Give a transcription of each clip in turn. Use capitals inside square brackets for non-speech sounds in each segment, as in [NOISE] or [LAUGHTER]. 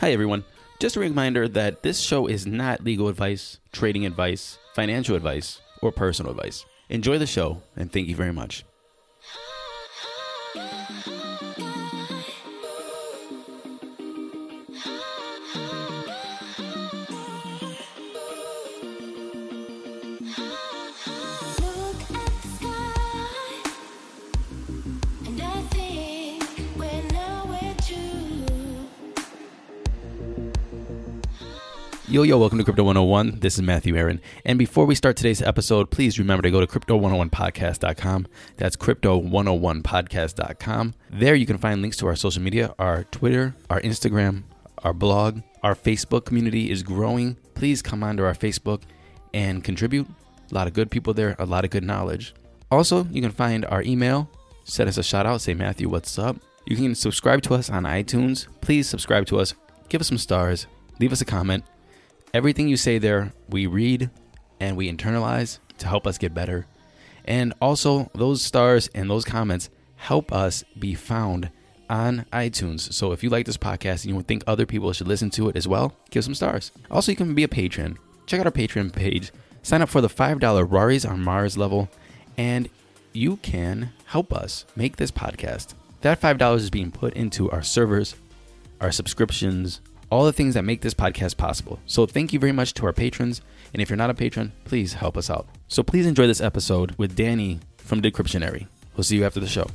Hi, everyone. Just a reminder that this show is not legal advice, trading advice, financial advice, or personal advice. Enjoy the show, and thank you very much. Yo, yo, welcome to Crypto 101. This is Matthew Aaron. And before we start today's episode, please remember to go to crypto101podcast.com. That's crypto101podcast.com. There you can find links to our social media, our Twitter, our Instagram, our blog. Our Facebook community is growing. Please come onto our Facebook and contribute. A lot of good people there, a lot of good knowledge. Also, you can find our email, send us a shout out, say, Matthew, what's up? You can subscribe to us on iTunes. Please subscribe to us, give us some stars, leave us a comment. Everything you say there, we read and we internalize to help us get better. And also, those stars and those comments help us be found on iTunes. So if you like this podcast and you think other people should listen to it as well, give some stars. Also, you can be a patron. Check out our Patreon page. Sign up for the $5 Raris on Mars level, and you can help us make this podcast. That $5 is being put into our servers, our subscriptions, all the things that make this podcast possible. So thank you very much to our patrons. And if you're not a patron, please help us out. So please enjoy this episode with Danny from Decryptionary. We'll see you after the show.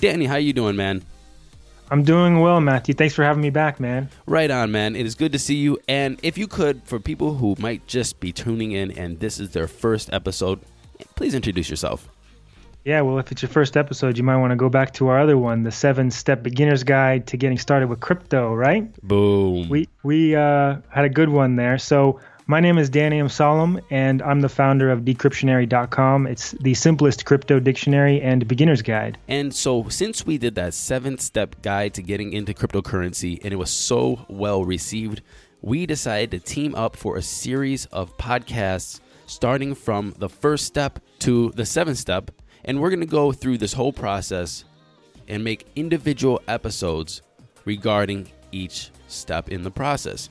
Danny, how you doing, man? I'm doing well, Matthew. Thanks for having me back, man. Right on, man. It is good to see you. And if you could, for people who might just be tuning in and this is their first episode, please introduce yourself. Yeah, well, if it's your first episode, you might want to go back to our other one, the seven step beginner's guide to getting started with crypto, right? Boom. We we uh, had a good one there. So my name is Danny M. Solemn, and I'm the founder of Decryptionary.com. It's the simplest crypto dictionary and beginner's guide. And so, since we did that seven step guide to getting into cryptocurrency and it was so well received, we decided to team up for a series of podcasts starting from the first step to the seventh step. And we're going to go through this whole process and make individual episodes regarding each step in the process.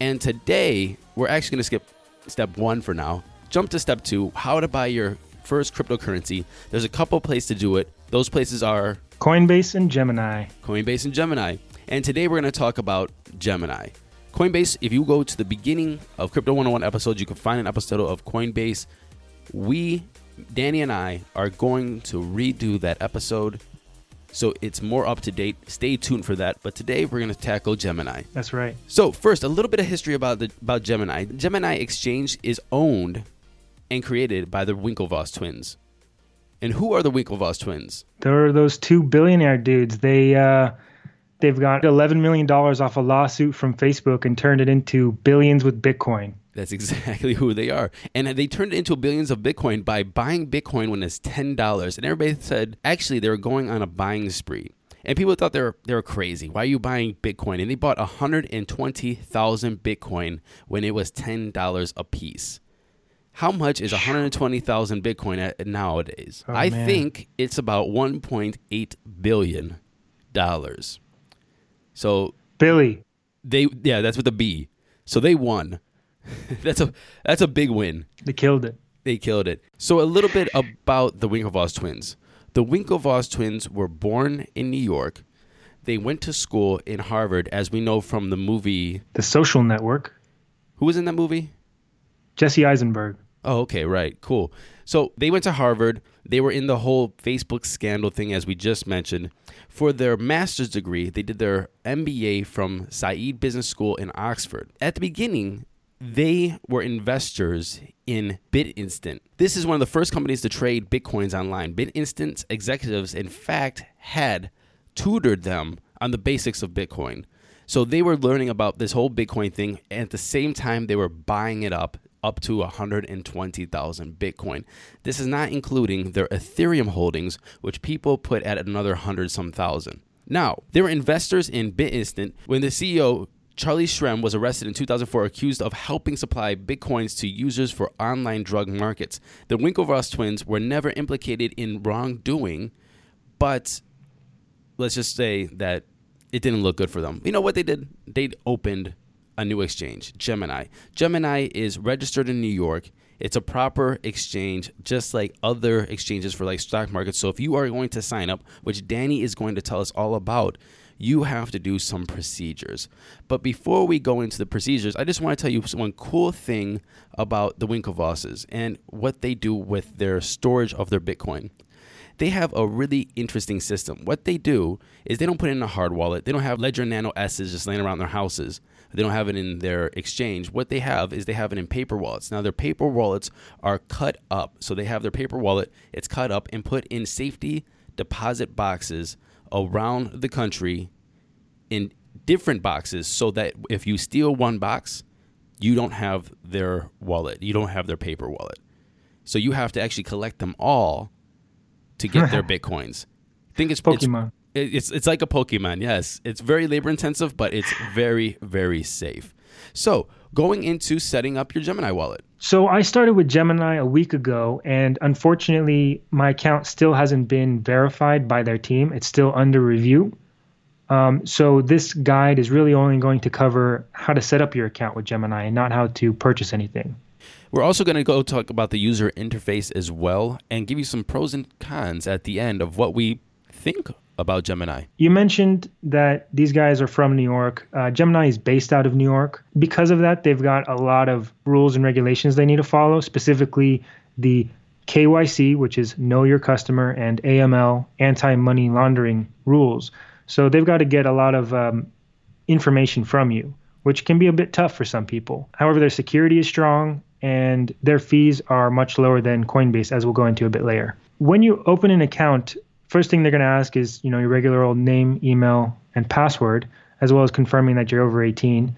And today, we're actually going to skip step one for now, jump to step two how to buy your first cryptocurrency. There's a couple places to do it. Those places are Coinbase and Gemini. Coinbase and Gemini. And today we're going to talk about Gemini. Coinbase, if you go to the beginning of Crypto 101 episodes, you can find an episode of Coinbase. We, Danny and I, are going to redo that episode so it's more up to date. Stay tuned for that. But today we're going to tackle Gemini. That's right. So first, a little bit of history about the about Gemini. Gemini Exchange is owned and created by the Winklevoss twins. And who are the Winklevoss twins? There are those two billionaire dudes. They uh, they've got 11 million dollars off a lawsuit from Facebook and turned it into billions with Bitcoin. That's exactly who they are. And they turned it into billions of Bitcoin by buying Bitcoin when it's $10. And everybody said, actually, they were going on a buying spree. And people thought they were, they were crazy. Why are you buying Bitcoin? And they bought 120,000 Bitcoin when it was $10 a piece. How much is 120,000 Bitcoin at, nowadays? Oh, I man. think it's about 1.8 billion dollars. So Billy, they yeah, that's with a B. So they won. [LAUGHS] that's a that's a big win. they killed it. They killed it. So a little bit about the Winklevoss twins. The Winklevoss twins were born in New York. They went to school in Harvard, as we know from the movie. The Social Network. Who was in that movie? Jesse Eisenberg. Oh, okay, right, cool. So they went to Harvard. They were in the whole Facebook scandal thing, as we just mentioned. For their master's degree, they did their MBA from Said Business School in Oxford. At the beginning, they were investors in BitInstant. This is one of the first companies to trade Bitcoins online. BitInstant's executives, in fact, had tutored them on the basics of Bitcoin. So they were learning about this whole Bitcoin thing, and at the same time, they were buying it up up to 120,000 Bitcoin. This is not including their Ethereum holdings, which people put at another 100 some thousand. Now, they were investors in BitInstant when the CEO Charlie Shrem was arrested in 2004 accused of helping supply bitcoins to users for online drug markets. The Winklevoss twins were never implicated in wrongdoing, but let's just say that it didn't look good for them. You know what they did? They opened a new exchange, Gemini. Gemini is registered in New York. It's a proper exchange, just like other exchanges for like stock markets. So if you are going to sign up, which Danny is going to tell us all about, you have to do some procedures. But before we go into the procedures, I just want to tell you one cool thing about the Winklevosses and what they do with their storage of their Bitcoin. They have a really interesting system. What they do is they don't put it in a hard wallet. They don't have Ledger Nano S's just laying around their houses. They don't have it in their exchange. What they have is they have it in paper wallets. Now, their paper wallets are cut up. So they have their paper wallet, it's cut up and put in safety deposit boxes around the country in different boxes so that if you steal one box, you don't have their wallet. You don't have their paper wallet. So you have to actually collect them all to get their [LAUGHS] bitcoins. I think it's it's- Pokemon. it- It's it's like a Pokemon. Yes, it's very labor intensive, but it's very very safe. So going into setting up your Gemini wallet. So I started with Gemini a week ago, and unfortunately, my account still hasn't been verified by their team. It's still under review. Um, so this guide is really only going to cover how to set up your account with Gemini and not how to purchase anything. We're also going to go talk about the user interface as well and give you some pros and cons at the end of what we think about Gemini. You mentioned that these guys are from New York. Uh, Gemini is based out of New York. Because of that, they've got a lot of rules and regulations they need to follow, specifically the KYC, which is Know Your Customer, and AML, anti money laundering rules. So they've got to get a lot of um, information from you, which can be a bit tough for some people. However, their security is strong and their fees are much lower than Coinbase, as we'll go into a bit later. When you open an account, first thing they're going to ask is, you know, your regular old name, email, and password, as well as confirming that you're over 18.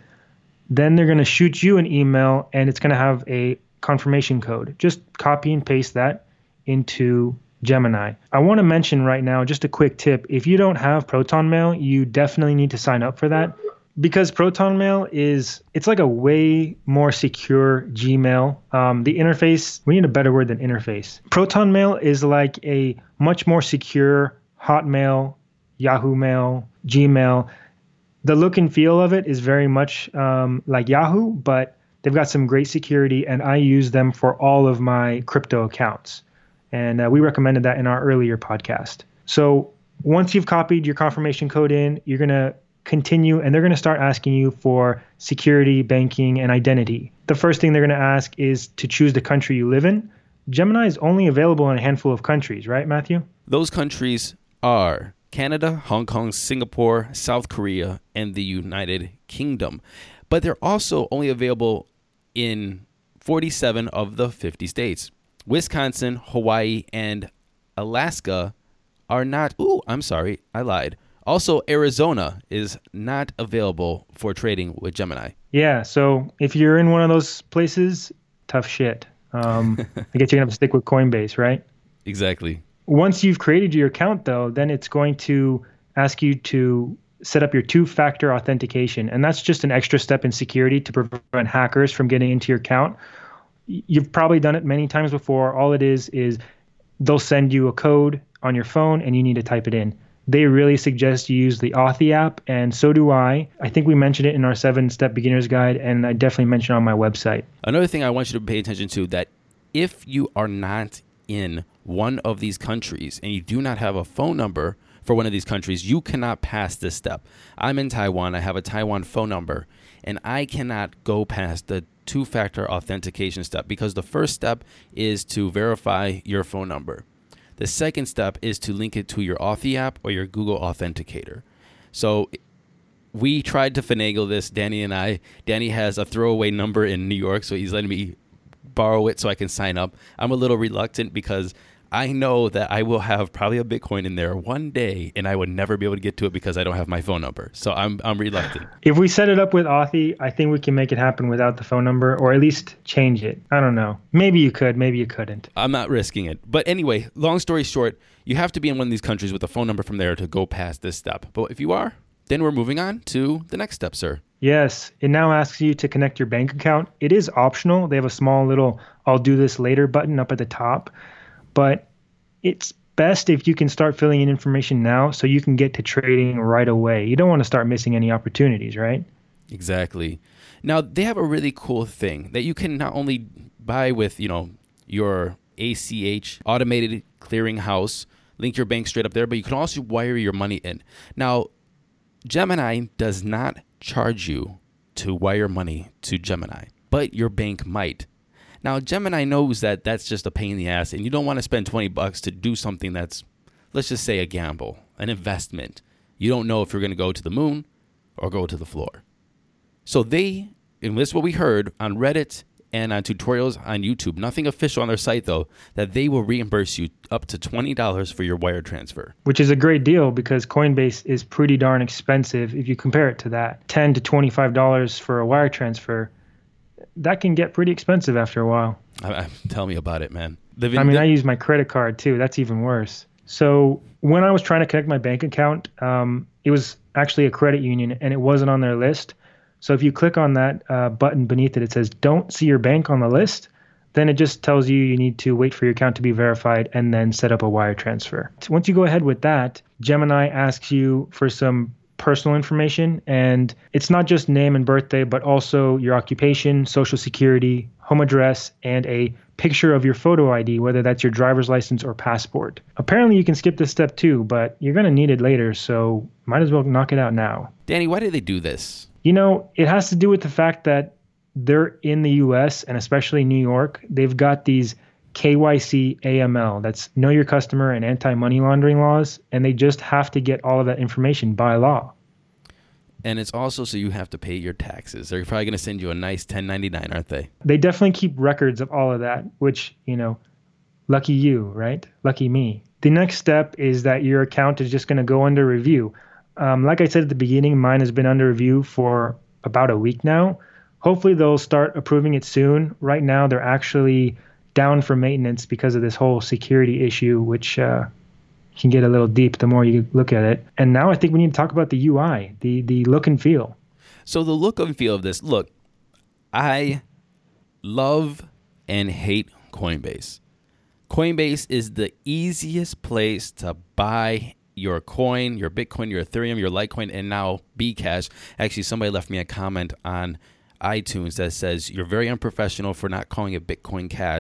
Then they're going to shoot you an email and it's going to have a confirmation code. Just copy and paste that into Gemini. I want to mention right now just a quick tip. If you don't have Proton Mail, you definitely need to sign up for that because Proton Mail is it's like a way more secure Gmail. Um, the interface we need a better word than interface. Proton Mail is like a much more secure Hotmail, Yahoo Mail, Gmail. The look and feel of it is very much um, like Yahoo, but they've got some great security, and I use them for all of my crypto accounts. And uh, we recommended that in our earlier podcast. So once you've copied your confirmation code in, you're going to continue and they're going to start asking you for security, banking, and identity. The first thing they're going to ask is to choose the country you live in. Gemini is only available in a handful of countries, right, Matthew? Those countries are Canada, Hong Kong, Singapore, South Korea, and the United Kingdom. But they're also only available in 47 of the 50 states. Wisconsin, Hawaii, and Alaska are not. Ooh, I'm sorry, I lied. Also, Arizona is not available for trading with Gemini. Yeah, so if you're in one of those places, tough shit. Um, [LAUGHS] I guess you're going to have to stick with Coinbase, right? Exactly. Once you've created your account, though, then it's going to ask you to set up your two factor authentication. And that's just an extra step in security to prevent hackers from getting into your account. You've probably done it many times before. All it is is they'll send you a code on your phone and you need to type it in. They really suggest you use the Authy app, and so do I. I think we mentioned it in our seven step beginner's guide, and I definitely mentioned it on my website. Another thing I want you to pay attention to that if you are not in one of these countries and you do not have a phone number for one of these countries, you cannot pass this step. I'm in Taiwan, I have a Taiwan phone number, and I cannot go past the two factor authentication step because the first step is to verify your phone number. The second step is to link it to your Authy app or your Google Authenticator. So we tried to finagle this, Danny and I. Danny has a throwaway number in New York, so he's letting me borrow it so I can sign up. I'm a little reluctant because I know that I will have probably a Bitcoin in there one day, and I would never be able to get to it because I don't have my phone number. So I'm I'm reluctant. If we set it up with Authy, I think we can make it happen without the phone number, or at least change it. I don't know. Maybe you could, maybe you couldn't. I'm not risking it. But anyway, long story short, you have to be in one of these countries with a phone number from there to go past this step. But if you are, then we're moving on to the next step, sir. Yes, it now asks you to connect your bank account. It is optional. They have a small little I'll do this later button up at the top, but it's best if you can start filling in information now so you can get to trading right away. You don't want to start missing any opportunities, right? Exactly. Now they have a really cool thing that you can not only buy with, you know, your ACH automated clearinghouse, link your bank straight up there, but you can also wire your money in. Now, Gemini does not charge you to wire money to Gemini, but your bank might. Now, Gemini knows that that's just a pain in the ass, and you don't want to spend 20 bucks to do something that's, let's just say, a gamble, an investment. You don't know if you're going to go to the moon or go to the floor. So they, and this is what we heard on Reddit and on tutorials on YouTube, nothing official on their site though, that they will reimburse you up to $20 for your wire transfer. Which is a great deal because Coinbase is pretty darn expensive if you compare it to that. 10 to $25 for a wire transfer. That can get pretty expensive after a while. I, I, tell me about it, man. I mean, the- I use my credit card too. That's even worse. So when I was trying to connect my bank account, um, it was actually a credit union and it wasn't on their list. So if you click on that uh, button beneath it, it says "Don't see your bank on the list." Then it just tells you you need to wait for your account to be verified and then set up a wire transfer. So once you go ahead with that, Gemini asks you for some personal information and it's not just name and birthday but also your occupation, social security, home address and a picture of your photo ID whether that's your driver's license or passport. Apparently you can skip this step too, but you're going to need it later, so might as well knock it out now. Danny, why do they do this? You know, it has to do with the fact that they're in the US and especially New York. They've got these KYC AML, that's know your customer and anti money laundering laws, and they just have to get all of that information by law. And it's also so you have to pay your taxes. They're probably going to send you a nice 1099, aren't they? They definitely keep records of all of that, which, you know, lucky you, right? Lucky me. The next step is that your account is just going to go under review. Um, like I said at the beginning, mine has been under review for about a week now. Hopefully, they'll start approving it soon. Right now, they're actually down for maintenance because of this whole security issue, which uh, can get a little deep the more you look at it. And now I think we need to talk about the UI, the the look and feel. So the look and feel of this, look, I love and hate Coinbase. Coinbase is the easiest place to buy your coin, your Bitcoin, your Ethereum, your Litecoin, and now Bcash. Actually, somebody left me a comment on iTunes that says you're very unprofessional for not calling it Bitcoin Cash.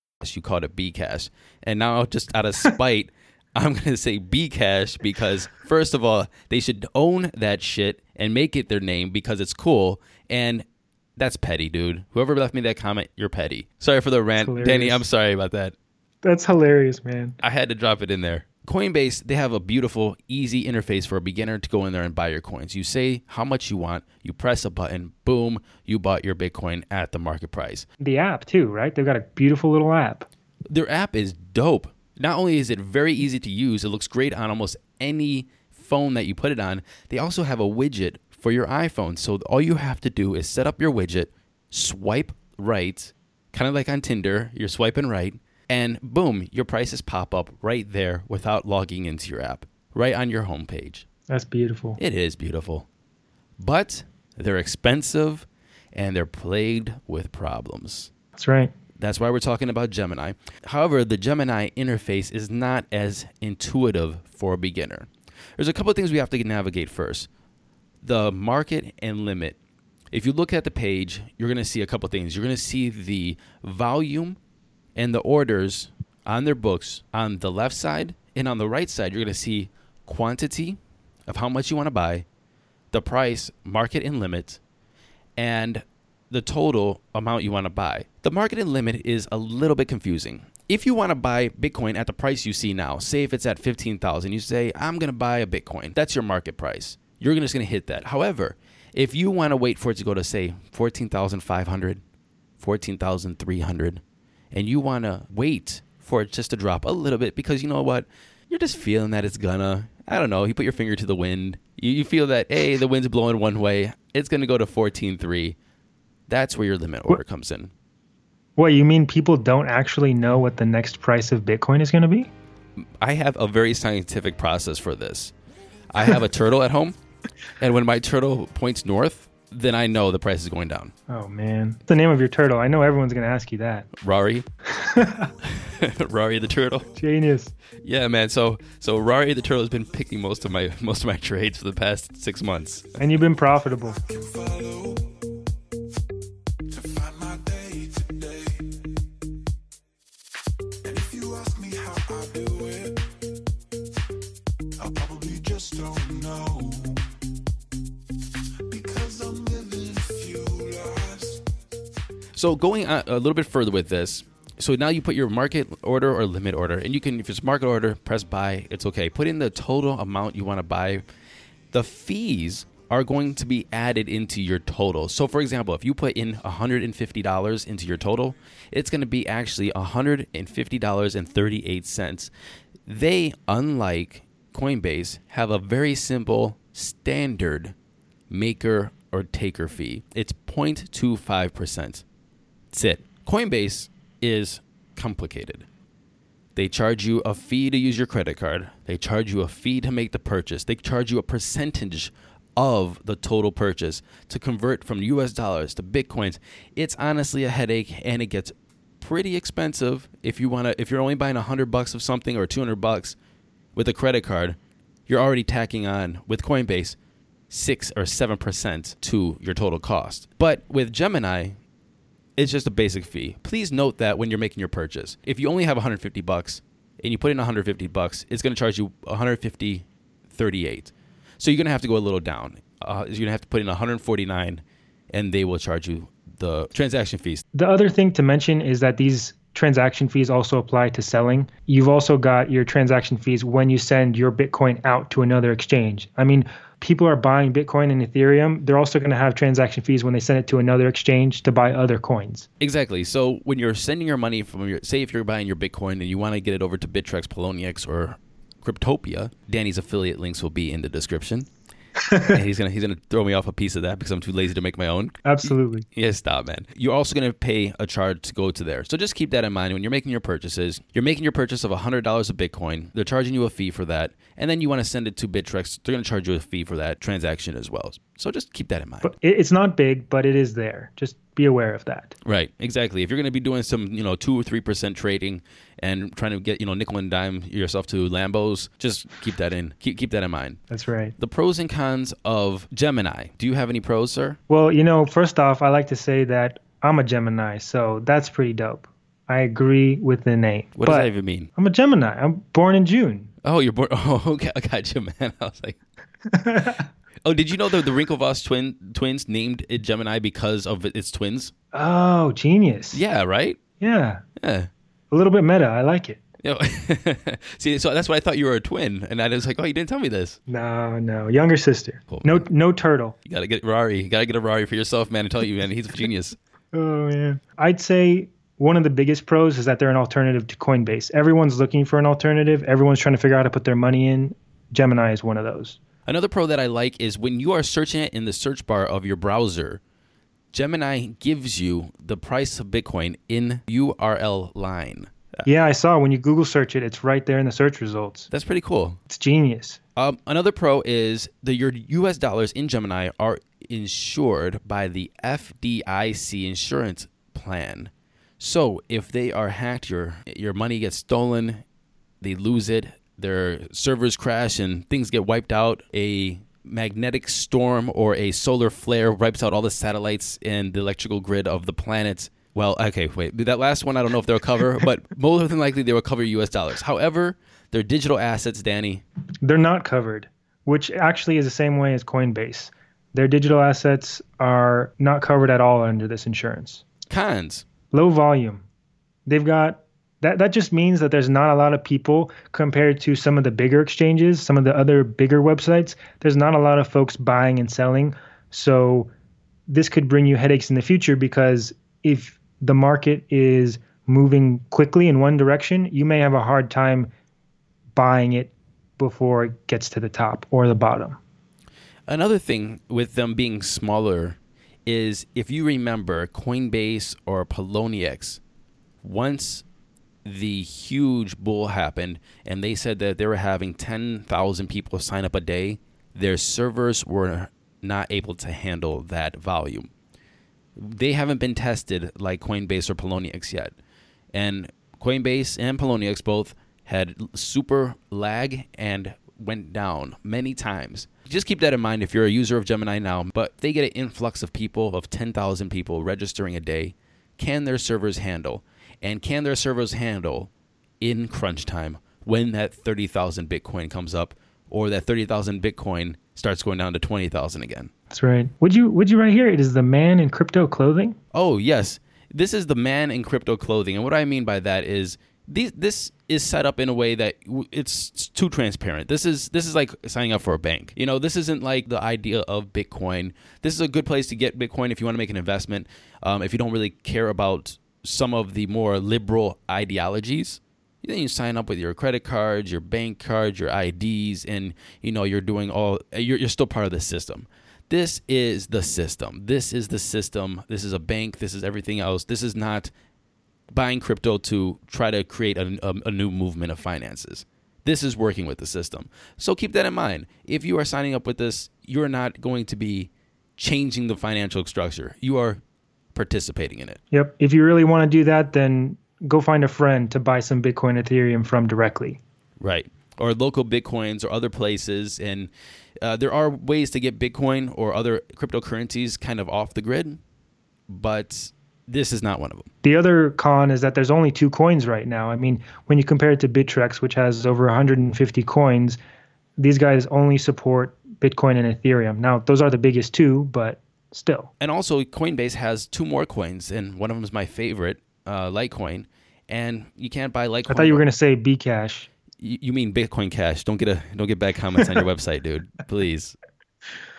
You called it B Cash. And now, just out of spite, [LAUGHS] I'm going to say B Cash because, first of all, they should own that shit and make it their name because it's cool. And that's petty, dude. Whoever left me that comment, you're petty. Sorry for the rant. Danny, I'm sorry about that. That's hilarious, man. I had to drop it in there. Coinbase, they have a beautiful, easy interface for a beginner to go in there and buy your coins. You say how much you want, you press a button, boom, you bought your Bitcoin at the market price. The app too, right? They've got a beautiful little app. Their app is dope. Not only is it very easy to use, it looks great on almost any phone that you put it on. They also have a widget for your iPhone. So all you have to do is set up your widget, swipe right, kind of like on Tinder, you're swiping right, and boom, your prices pop up right there without logging into your app, right on your homepage. That's beautiful. It is beautiful. But they're expensive and they're plagued with problems. That's right. That's why we're talking about Gemini. However, the Gemini interface is not as intuitive for a beginner. There's a couple of things we have to navigate first. The market and limit. If you look at the page, you're going to see a couple of things. You're going to see the volume and the orders on their books on the left side, and on the right side, you're going to see quantity of how much you want to buy, the price, market and limit, and the total amount you want to buy. The market and limit is a little bit confusing. If you want to buy Bitcoin at the price you see now, say if it's at 15,000, you say I'm going to buy a Bitcoin. That's your market price. You're just going to hit that. However, if you want to wait for it to go to say 14,500, 14,300 and you want to wait for it just to drop a little bit because you know what? You're just feeling that it's gonna. I don't know. You put your finger to the wind. You, you feel that, hey, the wind's blowing one way. It's going to go to 14.3. That's where your limit order comes in. What you mean? People don't actually know what the next price of Bitcoin is going to be? I have a very scientific process for this. I have a turtle at home, and when my turtle points north, then I know the price is going down. Oh man, What's the name of your turtle? I know everyone's going to ask you that. Rory, [LAUGHS] [LAUGHS] Rory the turtle. Genius. Yeah, man. So so Rory the turtle has been picking most of my most of my trades for the past six months. And you've been profitable. So going a little bit further with this, so now you put your market order or limit order, and you can, if it's market order, press buy. It's okay. Put in the total amount you want to buy. The fees are going to be added into your total. So, for example, if you put in $150 into your total, it's going to be actually $150.38. They, unlike Coinbase, have a very simple standard maker or taker fee. It's 0.25%. That's it. Coinbase is complicated. They charge you a fee to use your credit card. They charge you a fee to make the purchase. They charge you a percentage of the total purchase to convert from US dollars to bitcoins. It's honestly a headache and it gets pretty expensive if you want to if you're only buying 100 bucks of something or 200 bucks with a credit card, you're already tacking on with Coinbase 6 or 7% to your total cost. But with Gemini, it's just a basic fee. Please note that when you're making your purchase, if you only have 150 bucks and you put in 150 bucks, it's going to charge you 150 38. So you're going to have to go a little down. Uh, you're going to have to put in 149 and they will charge you the transaction fees. The other thing to mention is that these transaction fees also apply to selling. You've also got your transaction fees when you send your Bitcoin out to another exchange. I mean, people are buying Bitcoin and Ethereum. They're also going to have transaction fees when they send it to another exchange to buy other coins. Exactly. So when you're sending your money from your, say, if you're buying your Bitcoin and you want to get it over to Bittrex, Poloniex, or Cryptopia, Danny's affiliate links will be in the description. [LAUGHS] he's gonna he's gonna throw me off a piece of that because I'm too lazy to make my own. Absolutely. Yeah, stop, man. You're also gonna pay a charge to go to there. So just keep that in mind when you're making your purchases. You're making your purchase of hundred dollars of Bitcoin. They're charging you a fee for that, and then you want to send it to Bittrex. They're gonna charge you a fee for that transaction as well. So just keep that in mind. But it's not big, but it is there. Just be aware of that. Right, exactly. If you're going to be doing some, you know, two or three percent trading and trying to get, you know, nickel and dime yourself to Lambos, just keep that in. Keep keep that in mind. That's right. The pros and cons of Gemini. Do you have any pros, sir? Well, you know, first off, I like to say that I'm a Gemini, so that's pretty dope. I agree with the name. What but does that even mean? I'm a Gemini. I'm born in June. Oh, you're born. [LAUGHS] Oh, okay, I got you, man. [LAUGHS] I was like, [LAUGHS] oh, did you know that the Winklevoss twin twins named it Gemini because of its twins? Oh, genius. Yeah, right. Yeah. Yeah. A little bit meta. I like it. Know, [LAUGHS] see, so that's why I thought you were a twin, and I was like, oh, you didn't tell me this. No, no. Younger sister. No no turtle. You gotta get Rari. You gotta get a Rari for yourself, man. I tell you, man, he's a genius. [LAUGHS] Oh man. I'd say one of the biggest pros is that they're an alternative to Coinbase. Everyone's looking for an alternative. Everyone's trying to figure out how to put their money in. Gemini is one of those. Another pro that I like is when you are searching it in the search bar of your browser, Gemini gives you the price of Bitcoin in URL line. Yeah, I saw when you Google search it, it's right there in the search results. That's pretty cool. It's genius. Um, another pro is that your U.S. dollars in Gemini are insured by the FDIC insurance plan. So if they are hacked, your your money gets stolen, they lose it, their servers crash, and things get wiped out. A magnetic storm or a solar flare wipes out all the satellites and the electrical grid of the planet. Well, okay, wait. That last one, I don't know if they'll cover, [LAUGHS] but more than likely they will cover U.S. dollars. However, their digital assets, Danny, They're not covered, which actually is the same way as Coinbase. Their digital assets are not covered at all under this insurance. cons. Low volume. They've got that that just means that there's not a lot of people compared to some of the bigger exchanges, some of the other bigger websites. There's not a lot of folks buying and selling. So this could bring you headaches in the future because if the market is moving quickly in one direction, you may have a hard time buying it before it gets to the top or the bottom. Another thing with them being smaller is if you remember Coinbase or Poloniex, once the huge bull happened and they said that they were having 10,000 people sign up a day, their servers were not able to handle that volume. They haven't been tested like Coinbase or Poloniex yet. And Coinbase and Poloniex both had super lag and went down many times. Just keep that in mind if you're a user of Gemini now, but they get an influx of people, of 10,000 people registering a day. Can their servers handle? And can their servers handle in crunch time when that 30,000 Bitcoin comes up or that 30,000 Bitcoin starts going down to 20,000 again? That's right. Would you would you right here? It is the man in crypto clothing. Oh, yes. This is the man in crypto clothing. And what I mean by that is these, this is set up in a way that it's too transparent. This is this is like signing up for a bank. You know, this isn't like the idea of Bitcoin. This is a good place to get Bitcoin if you want to make an investment. Um, if you don't really care about some of the more liberal ideologies, then you sign up with your credit cards, your bank cards, your IDs, and you know you're doing all. You're, you're still part of the system. This is the system. This is the system. This is a bank. This is everything else. This is not buying crypto to try to create a, a, a new movement of finances. This is working with the system. So keep that in mind. If you are signing up with this, you're not going to be changing the financial structure. You are participating in it. Yep. If you really want to do that, then go find a friend to buy some Bitcoin, Ethereum from directly. Right. Or local Bitcoins or other places. And uh, there are ways to get Bitcoin or other cryptocurrencies kind of off the grid, but this is not one of them. The other con is that there's only two coins right now. I mean, when you compare it to Bittrex, which has over 150 coins, these guys only support Bitcoin and Ethereum. Now, those are the biggest two, but still. And also, Coinbase has two more coins, and one of them is my favorite, uh, Litecoin. And you can't buy Litecoin. I thought you were going to say Bcash. You, you mean Bitcoin Cash? Don't get a don't get bad comments on your [LAUGHS] website, dude. Please.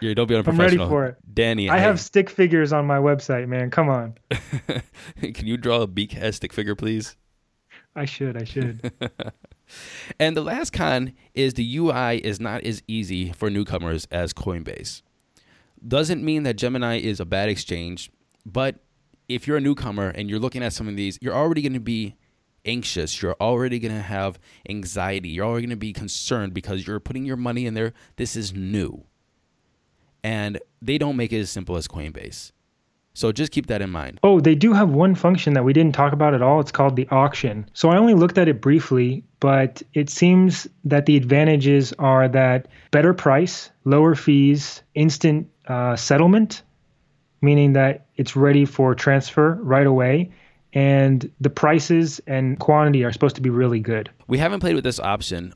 You don't be I'm unprofessional. ready for it. Danny. I hey, have stick figures on my website, man. Come on. [LAUGHS] Can you draw a Bcash stick figure, please? I should. I should. [LAUGHS] And the last con is the UI is not as easy for newcomers as Coinbase. Doesn't mean that Gemini is a bad exchange, but if you're a newcomer and you're looking at some of these, you're already going to be anxious. You're already going to have anxiety. You're already going to be concerned because you're putting your money in there. This is new. And they don't make it as simple as Coinbase. So just keep that in mind. Oh, they do have one function that we didn't talk about at all. It's called the auction. So I only looked at it briefly, but it seems that the advantages are that better price, lower fees, instant uh, settlement, meaning that it's ready for transfer right away. And the prices and quantity are supposed to be really good. We haven't played with this option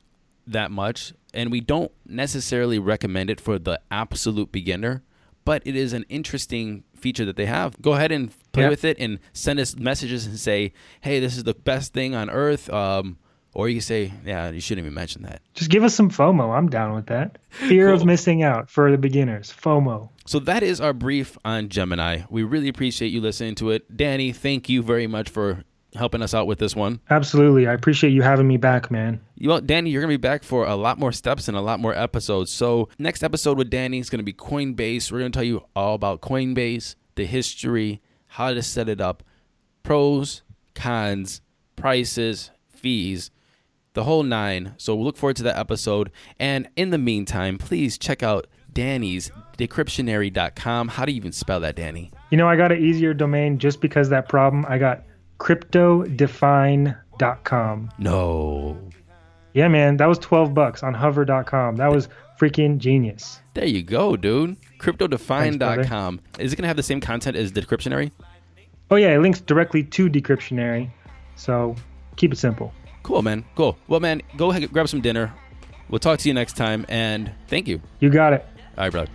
that much, and we don't necessarily recommend it for the absolute beginner, but it is an interesting feature that they have. Go ahead and play Yeah. with it and send us messages and say, hey, this is the best thing on earth. Um, or you can say, yeah, you shouldn't even mention that. Just give us some FOMO. I'm down with that. Fear of missing out for the beginners. FOMO. So that is our brief on Gemini. We really appreciate you listening to it. Danny, thank you very much for helping us out with this one. Absolutely. I appreciate you having me back, man. Well, Danny, you're gonna be back for a lot more steps and a lot more episodes. So next episode with Danny is gonna be Coinbase. We're gonna tell you all about Coinbase, the history, how to set it up, pros, cons, prices, fees, the whole nine. So we'll look forward to that episode. And in the meantime, please check out Danny's decryptionary.com. How do you even spell that, Danny? You know, I got an easier domain just because that problem. I got cryptodefine.com. No. Yeah, man, that was 12 bucks on hover.com. That was freaking genius. There you go, dude. Cryptodefine.com. Is it gonna have the same content as Decryptionary? Oh, yeah, it links directly to Decryptionary. So keep it simple. Cool, man. Cool. Well, man, go ahead, grab some dinner. We'll talk to you next time, and thank you. You got it. All right, brother.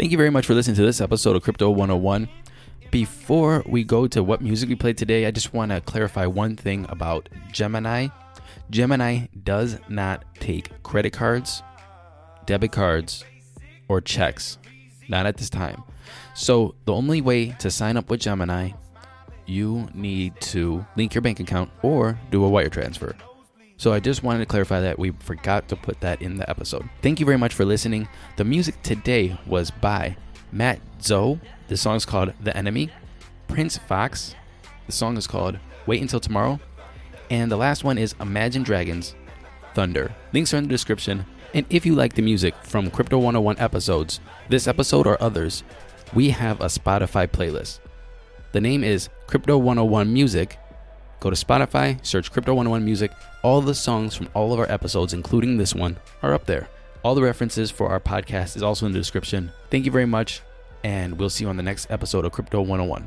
Thank you very much for listening to this episode of Crypto 101. Before we go to what music we played today, I just want to clarify one thing about Gemini. Gemini does not take credit cards, debit cards, or checks. Not at this time. So, the only way to sign up with Gemini, you need to link your bank account or do a wire transfer. So I just wanted to clarify that we forgot to put that in the episode. Thank you very much for listening. The music today was by Matt Zo. The song is called The Enemy. Prince Fox. The song is called Wait Until Tomorrow. And the last one is Imagine Dragons Thunder. Links are in the description. And if you like the music from Crypto 101 episodes, this episode or others, we have a Spotify playlist. The name is Crypto 101 Music. Go to Spotify, search Crypto 101 Music. All the songs from all of our episodes, including this one, are up there. All the references for our podcast is also in the description. Thank you very much, and we'll see you on the next episode of Crypto 101.